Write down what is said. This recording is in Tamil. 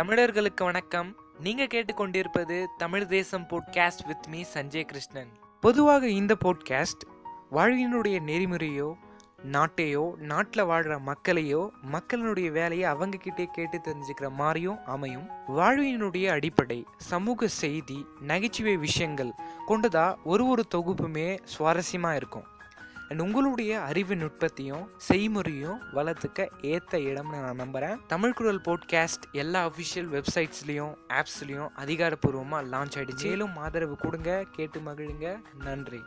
தமிழர்களுக்கு வணக்கம். நீங்க கேட்டுக்கொண்டிருப்பது Tamil Desam podcast with me Sanjay Krishnan. பொதுவாக இந்த போட்காஸ்ட் வாழ்வினுடைய நெறிமுறையோ நாட்டையோ நாட்டில் வாழ்கிற மக்களையோ மக்களினுடைய வேலையை அவங்க கிட்டே கேட்டு தெரிஞ்சுக்கிற மாதிரியும் அமையும். வாழ்வினுடைய அடிப்படை சமூக செய்தி நகைச்சுவை விஷயங்கள் கொண்டதா ஒரு ஒரு தொகுப்புமே சுவாரஸ்யமாக இருக்கும். அண்ட் உங்களுடைய அறிவு நுட்பத்தையும் செய்முறையும் வளர்த்துக்க ஏற்ற இடம்னு நான் நம்புகிறேன் தமிழ் குரல் போட்காஸ்ட் எல்லா அஃபிஷியல் வெப்சைட்ஸ்லேயும் ஆப்ஸ்லேயும் அதிகாரப்பூர்வமாக லான்ச் ஆயிடுச்சு. மேலும் ஆதரவு கொடுங்க கேட்டு மகிழுங்க. நன்றி.